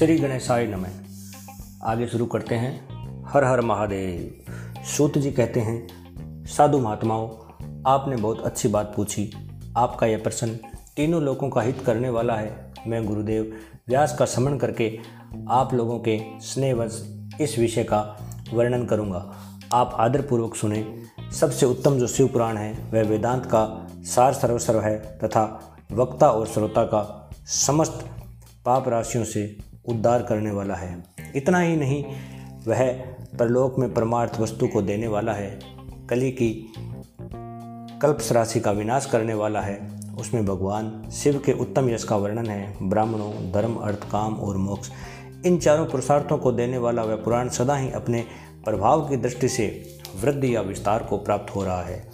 श्री गणेशाय नमः। आगे शुरू करते हैं। हर हर महादेव। सूत जी कहते हैं, साधु महात्माओं, आपने बहुत अच्छी बात पूछी। आपका यह प्रश्न तीनों लोगों का हित करने वाला है। मैं गुरुदेव व्यास का श्रमण करके आप लोगों के स्नेहवश इस विषय का वर्णन करूँगा। आप आदरपूर्वक सुने। सबसे उत्तम जो शिव पुराण है, वह वेदांत का सार सर्वसर्व है तथा वक्ता और श्रोता का समस्त पाप राशियों से उद्धार करने वाला है। इतना ही नहीं, वह परलोक में परमार्थ वस्तु को देने वाला है। कली की कल्प राशि का विनाश करने वाला है। उसमें भगवान शिव के उत्तम यश का वर्णन है। ब्राह्मणों, धर्म, अर्थ, काम और मोक्ष, इन चारों पुरुषार्थों को देने वाला वह पुराण सदा ही अपने प्रभाव की दृष्टि से वृद्धि या विस्तार को प्राप्त हो रहा है।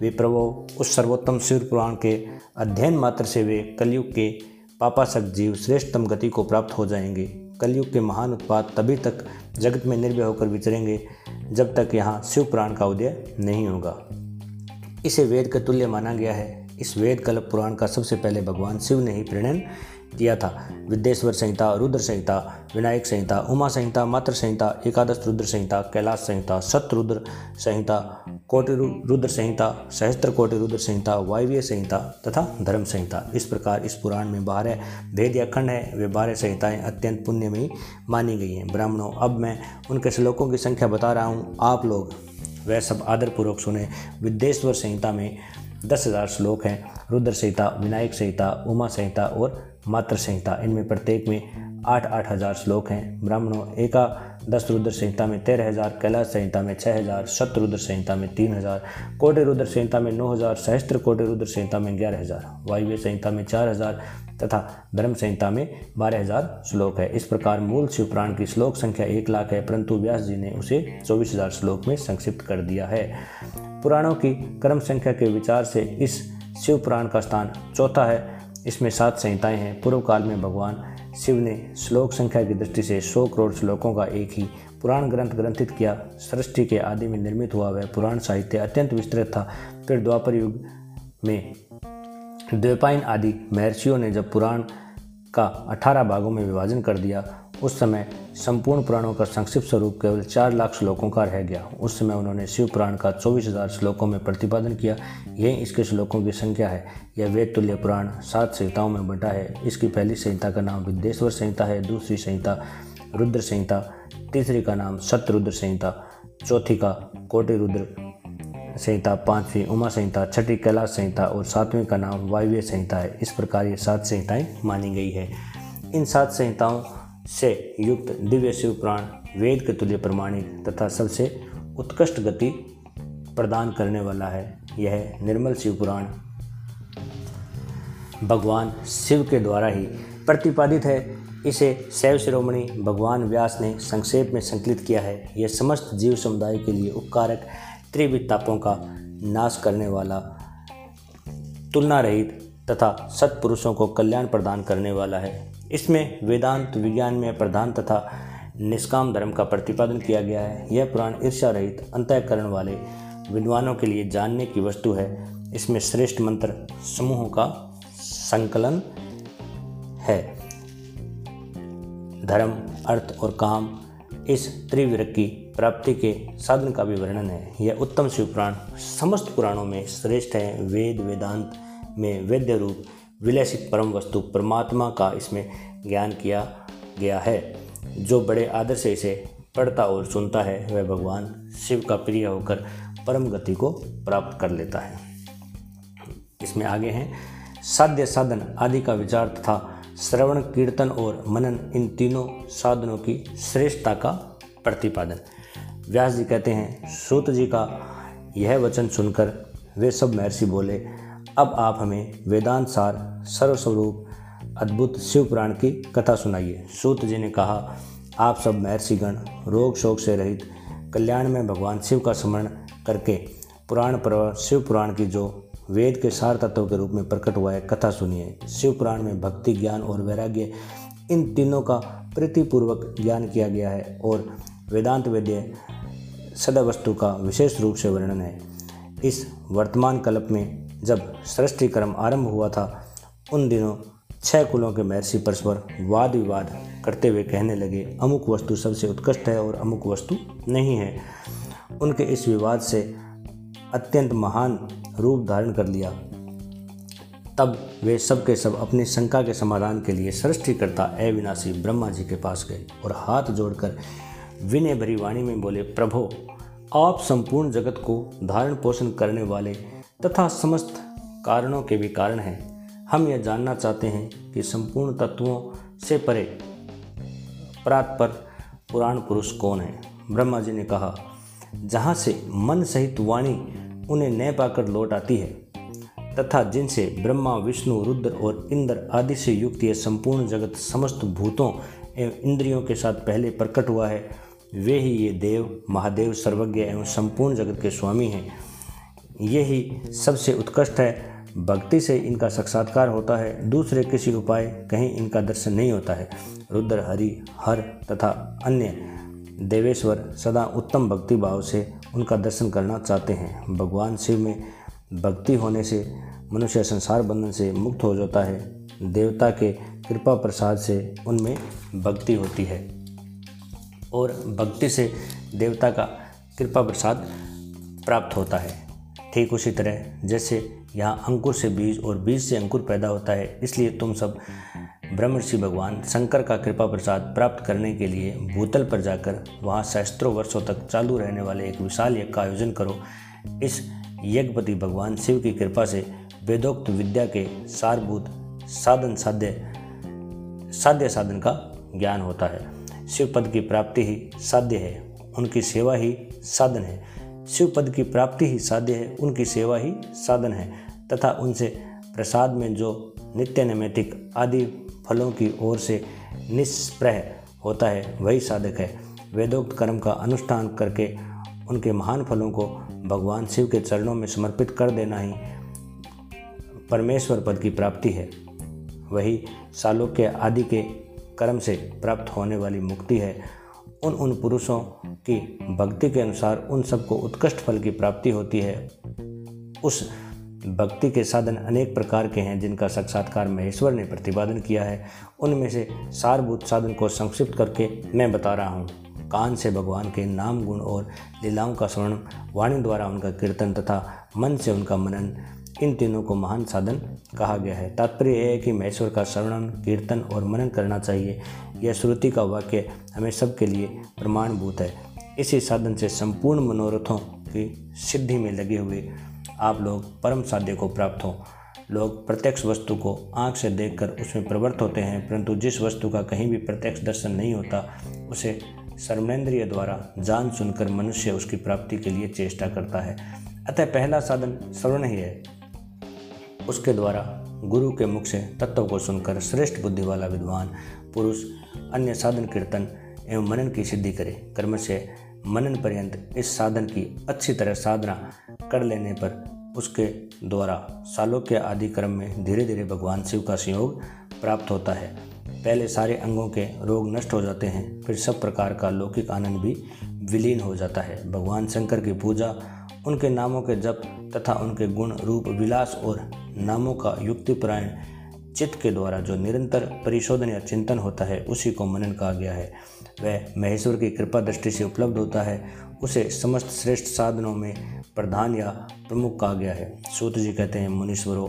वे प्रभो, उस सर्वोत्तम शिव पुराण के अध्ययन मात्र से वे कलयुग के पापासक जीव श्रेष्ठतम गति को प्राप्त हो जाएँगे। कलयुग के महान उत्पाद तभी तक जगत में निर्भय होकर विचरेंगे, जब तक यहाँ शिव पुराण का उदय नहीं होगा। इसे वेद के तुल्य माना गया है। इस वेद कल्प पुराण का सबसे पहले भगवान शिव ने ही प्रणयन किया था। विद्येश्वर संहिता, रुद्र संहिता, विनायक संहिता, उमा संहिता मात्र संहिता, एकादश रुद्र संहिता, कैलाश संहिता सतरुद्र संहिता, कोटि रुद्र संहिता, सहस्त्र कोटि रुद्र संहिता, वायव्य संहिता तथा धर्म संहिता। इस प्रकार इस पुराण में बारह भेद या खंड है। वे बारह संहिताएँ अत्यंत पुण्यमयी मानी गई हैं। ब्राह्मणों, अब मैं उनके श्लोकों की संख्या बता रहा हूँ। आप लोग, वह सब आदरपूर्वक सुने। विद्येश्वर संहिता में दस हज़ार श्लोक हैं। रुद्र संहिता, विनायक संहिता, उमा संहिता और मात्र संहिता। इनमें प्रत्येक में आठ आठ हज़ार श्लोक हैं। ब्राह्मणों, एका, दस रुद्र संहिता में तेरह हज़ार, कैलाश संहिता में छः हज़ार शतरुद्र संहिता में तीन हज़ार, कोटे रुद्र संहिता में नौ हज़ार, सहस्त्र कोटि रुद्र संहिता में ग्यारह हज़ार, वायव्य संहिता में चार हज़ार तथा धर्म संहिता में बारह हज़ार श्लोक है। इस प्रकार मूल शिवपुराण की श्लोक संख्या एक लाख है, परंतु व्यास जी ने उसे चौबीस हज़ार श्लोक में संक्षिप्त कर दिया है। पुराणों की क्रम संख्या के विचार से इस शिवपुराण का स्थान चौथा है। इसमें सात संहिताएँ हैं। पूर्व काल में भगवान शिव ने श्लोक संख्या की दृष्टि से सौ करोड़ श्लोकों का एक ही पुराण ग्रंथ ग्रंथित किया। सृष्टि के आदि में निर्मित हुआ वह पुराण साहित्य अत्यंत विस्तृत था। फिर द्वापर युग में द्वैपायन आदि महर्षियों ने जब पुराण का अठारह भागों में विभाजन कर दिया उस समय संपूर्ण पुराणों का संक्षिप्त स्वरूप केवल चार लाख श्लोकों का रह गया। उस समय उन्होंने शिव पुराण का चौबीस हज़ार श्लोकों में प्रतिपादन किया। यही इसके श्लोकों की संख्या है। यह वेद तुल्य पुराण सात संहिताओं में बंटा है। इसकी पहली संहिता का नाम विद्येश्वर संहिता है। दूसरी संहिता रुद्र संहिता। तीसरी का नाम सतरुद्र संहिता। चौथी का कोटि रुद्र संहिता। पांचवी उमा संहिता। छठी कैलाश संहिता। और सातवीं का नाम वायव्य संहिता है। इस प्रकार ये सात संहिताएँ मानी गई है। इन सात संहिताओं से युक्त दिव्य शिव पुराण, वेद के तुल्य प्रमाणित तथा सबसे उत्कृष्ट गति प्रदान करने वाला है, यह निर्मल शिव पुराण। भगवान शिव के द्वारा ही प्रतिपादित है। इसे शैव शिरोमणि भगवान व्यास ने संक्षेप में संकलित किया है। यह समस्त जीव समुदाय के लिए उपकारक त्रिविध तापों का नाश करने वाला तुलना रहित तथा सत्पुरुषों को कल्याण प्रदान करने वाला है। इसमें वेदांत विज्ञान में प्रधान तथा निष्काम धर्म का प्रतिपादन किया गया है। यह पुराण ईर्षा रहित अंतःकरण वाले विद्वानों के लिए जानने की वस्तु है। इसमें श्रेष्ठ मंत्र समूहों का संकलन है। धर्म, अर्थ और काम इस त्रिविर की प्राप्ति के साधन का भी वर्णन है। यह उत्तम शिव पुराण समस्त पुराणों में श्रेष्ठ है। वेद, वेदांत में वेद्य रूप विलसित परम वस्तु परमात्मा का इसमें ज्ञान किया गया है। जो बड़े आदर से इसे पढ़ता और सुनता है, वह भगवान शिव का प्रिय होकर परम गति को प्राप्त कर लेता है। इसमें आगे हैं, साध्य साधन आदि का विचार तथा श्रवण, कीर्तन और मनन, इन तीनों साधनों की श्रेष्ठता का प्रतिपादन। व्यास जी कहते हैं सूत जी का यह वचन सुनकर वे सब महर्षि बोले अब आप हमें वेदांत सार सर्वस्वरूप अद्भुत शिव पुराण की कथा सुनाइए। सूत जी ने कहा, आप सब महर्षिगण रोग शोक से रहित कल्याण में भगवान शिव का स्मरण करके पुराण पर्व, शिव पुराण की जो वेद के सार तत्व के रूप में प्रकट हुआ है, कथा सुनिए। शिव पुराण में भक्ति, ज्ञान और वैराग्य इन तीनों का प्रीतिपूर्वक ज्ञान किया गया है और वेदांत वेद्य सदा वस्तु का विशेष रूप से वर्णन है। इस वर्तमान कल्प में जब सृष्टि कर्म आरंभ हुआ था, उन दिनों छह कुलों के महर्षि परस्पर वाद विवाद करते हुए कहने लगे, अमुक वस्तु सबसे उत्कृष्ट है और अमुक वस्तु नहीं है। उनके इस विवाद से अत्यंत महान रूप धारण कर लिया। तब वे सब के सब अपनी शंका के समाधान के लिए सृष्टिकर्ता अविनाशी ब्रह्मा जी के पास गए और हाथ जोड़कर विनय भरी वाणी में बोले, प्रभो, आप संपूर्ण जगत को धारण पोषण करने वाले तथा समस्त कारणों के भी कारण हैं। हम यह जानना चाहते हैं कि संपूर्ण तत्वों से परे प्रातपर पुराण पुरुष कौन है? ब्रह्मा जी ने कहा, जहाँ से मन सहित वाणी उन्हें न पाकर लौट आती है, तथा जिनसे ब्रह्मा, विष्णु, रुद्र और इंद्र आदि से युक्त यह संपूर्ण जगत समस्त भूतों एवं इंद्रियों के साथ पहले प्रकट हुआ है, वे ही ये देव, महादेव, सर्वज्ञ एवं संपूर्ण जगत के स्वामी हैं। यही सबसे उत्कृष्ट है। भक्ति से इनका साक्षात्कार होता है। दूसरे किसी उपाय कहीं इनका दर्शन नहीं होता है। रुद्र, हरि, हर तथा अन्य देवेश्वर सदा उत्तम भक्ति भाव से उनका दर्शन करना चाहते हैं। भगवान शिव में भक्ति होने से मनुष्य संसार बंधन से मुक्त हो जाता है। देवता के कृपा प्रसाद से उनमें भक्ति होती है। और भक्ति से देवता का कृपा प्रसाद प्राप्त होता है। ठीक उसी तरह, जैसे यहाँ अंकुर से बीज और बीज से अंकुर पैदा होता है, इसलिए तुम सब ब्रह्मर्षि भगवान शंकर का कृपा प्रसाद प्राप्त करने के लिए भूतल पर जाकर वहाँ सहस्त्रों वर्षों तक चालू रहने वाले एक विशाल यज्ञ का आयोजन करो। इस यज्ञपति भगवान शिव की कृपा से वेदोक्त विद्या के सारभूत साधन साध्य साध्य साधन का ज्ञान होता है। शिव पद की प्राप्ति ही साध्य है, उनकी सेवा ही साधन है। शिव पद की प्राप्ति ही साध्य है, उनकी सेवा ही साधन है, तथा उनसे प्रसाद में जो नित्य नैमितिक आदि फलों की ओर से निष्प्रह होता है, वही साधक है। वेदोक्त कर्म का अनुष्ठान करके उनके महान फलों को भगवान शिव के चरणों में समर्पित कर देना ही परमेश्वर पद की प्राप्ति है। वही सालोक्य आदि के कर्म से प्राप्त होने वाली मुक्ति है उन उन पुरुषों की भक्ति के अनुसार उन सबको उत्कृष्ट फल की प्राप्ति होती है। उस भक्ति के साधन अनेक प्रकार के हैं, जिनका साक्षात्कार महेश्वर ने प्रतिपादन किया है। उनमें से सारभूत साधन को संक्षिप्त करके मैं बता रहा हूँ। कान से भगवान के नाम, गुण और लीलाओं का स्मरण, वाणी द्वारा उनका कीर्तन तथा मन से उनका मनन इन तीनों को महान साधन कहा गया है। तात्पर्य यह है कि महेश्वर का श्रवण कीर्तन और मनन करना चाहिए। यह श्रुति का वाक्य हमें सबके लिए प्रमाणभूत है। इसी साधन से संपूर्ण मनोरथों की सिद्धि में लगे हुए आप लोग परम साध्य को प्राप्त हों। लोग प्रत्यक्ष वस्तु को आँख से देखकर उसमें प्रवृत्त होते हैं, परंतु जिस वस्तु का कहीं भी प्रत्यक्ष दर्शन नहीं होता, उसे सर्वेंद्रिय द्वारा जान सुनकर मनुष्य उसकी प्राप्ति के लिए चेष्टा करता है। अतः पहला साधन श्रवण ही है। उसके द्वारा गुरु के मुख से तत्व को सुनकर श्रेष्ठ बुद्धि वाला विद्वान, पुरुष, अन्य साधन कीर्तन एवं मनन की सिद्धि करे। कर्म से मनन पर्यंत इस साधन की अच्छी तरह साधना कर लेने पर उसके द्वारा सालोक्य आदि क्रम में धीरे धीरे भगवान शिव का संयोग प्राप्त होता है। पहले सारे अंगों के रोग नष्ट हो जाते हैं, फिर सब प्रकार का लौकिक आनंद भी विलीन हो जाता है। भगवान शंकर की पूजा उनके नामों के जप तथा उनके गुण रूप विलास और नामों का युक्तिपरायण चित्त के द्वारा जो निरंतर परिशोधन या चिंतन होता है, उसी को मनन कहा गया है। वह महेश्वर की कृपा दृष्टि से उपलब्ध होता है। उसे समस्त श्रेष्ठ साधनों में प्रधान या प्रमुख कहा गया है। सूत जी कहते हैं, मुनीश्वरों,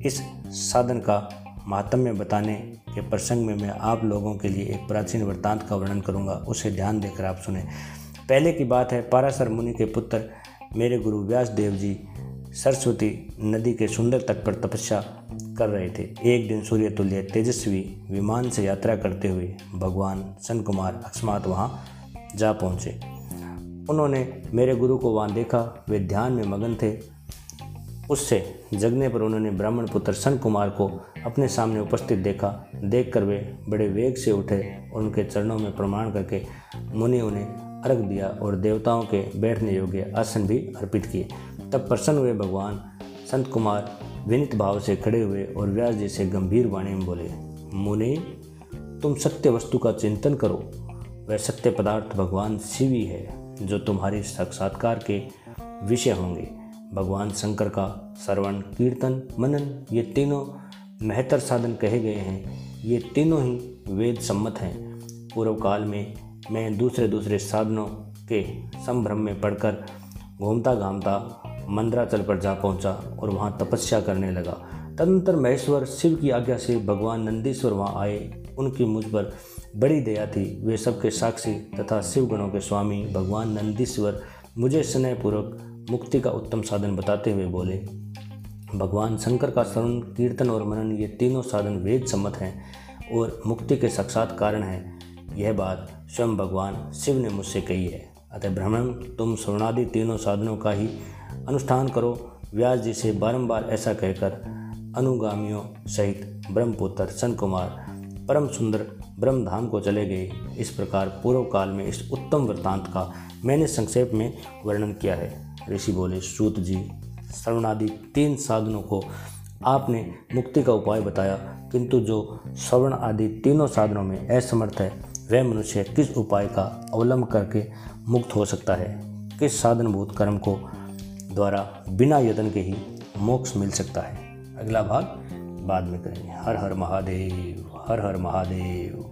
इस साधन का महात्म्य बताने के प्रसंग में मैं आप लोगों के लिए एक प्राचीन वृत्तांत का वर्णन करूँगा। उसे ध्यान देकर आप सुने। पहले की बात है पारासर मुनि के पुत्र मेरे गुरु व्यास देव जी सरस्वती नदी के सुंदर तट पर तपस्या कर रहे थे। एक दिन सूर्य तुल्य तेजस्वी विमान से यात्रा करते हुए भगवान सन कुमार अकस्मात वहाँ जा पहुँचे। उन्होंने मेरे गुरु को वहाँ देखा। वे ध्यान में मगन थे। उससे जगने पर उन्होंने ब्राह्मण पुत्र सन कुमार को अपने सामने उपस्थित देखा। देखकर वे बड़े वेग से उठे। और उनके चरणों में प्रमाण करके मुनि उन्हें अर्घ दिया और देवताओं के बैठने योग्य आसन भी अर्पित किए। तब प्रसन्न हुए भगवान संत कुमार विनित भाव से खड़े हुए और व्यास जी से गंभीर वाणी में बोले, मुनि, तुम सत्य वस्तु का चिंतन करो। वह सत्य पदार्थ भगवान शिव ही है जो तुम्हारे साक्षात्कार के विषय होंगे। भगवान शंकर का श्रवण कीर्तन, मनन, ये तीनों महतर साधन कहे गए हैं। ये तीनों ही वेद सम्मत हैं। पूर्व काल में मैं दूसरे दूसरे साधनों के संभ्रम में पढ़कर घूमता घामता मंदराचल पर जा पहुँचा और वहाँ तपस्या करने लगा। तदनंतर महेश्वर शिव की आज्ञा से भगवान नंदीश्वर वहाँ आए। उनकी मुझ पर बड़ी दया थी। वे सबके साक्षी तथा शिव गणों के स्वामी भगवान नंदीश्वर मुझे स्नेहपूर्वक मुक्ति का उत्तम साधन बताते हुए बोले, भगवान शंकर का श्रवण कीर्तन और मनन ये तीनों साधन वेद सम्मत हैं और मुक्ति के साक्षात कारण हैं। यह बात स्वयं भगवान शिव ने मुझसे कही है। अतः ब्राह्मण, तुम स्वर्णादि तीनों साधनों का ही अनुष्ठान करो। व्यास जी से बारंबार ऐसा कहकर अनुगामियों सहित ब्रह्मपुत्र सन कुमार परम सुंदर ब्रह्मधाम को चले गए। इस प्रकार पूर्व काल में इस उत्तम वृत्तांत का मैंने संक्षेप में वर्णन किया है। ऋषि बोले, सूत जी श्रवणादि तीन साधनों को आपने मुक्ति का उपाय बताया। किंतु जो श्रवण आदि तीनों साधनों में असमर्थ है वह मनुष्य किस उपाय का अवलंब करके मुक्त हो सकता है? किस साधनभूत कर्म को द्वारा बिना यत्न के ही मोक्ष मिल सकता है? अगला भाग बाद में करेंगे। हर हर महादेव, हर हर महादेव।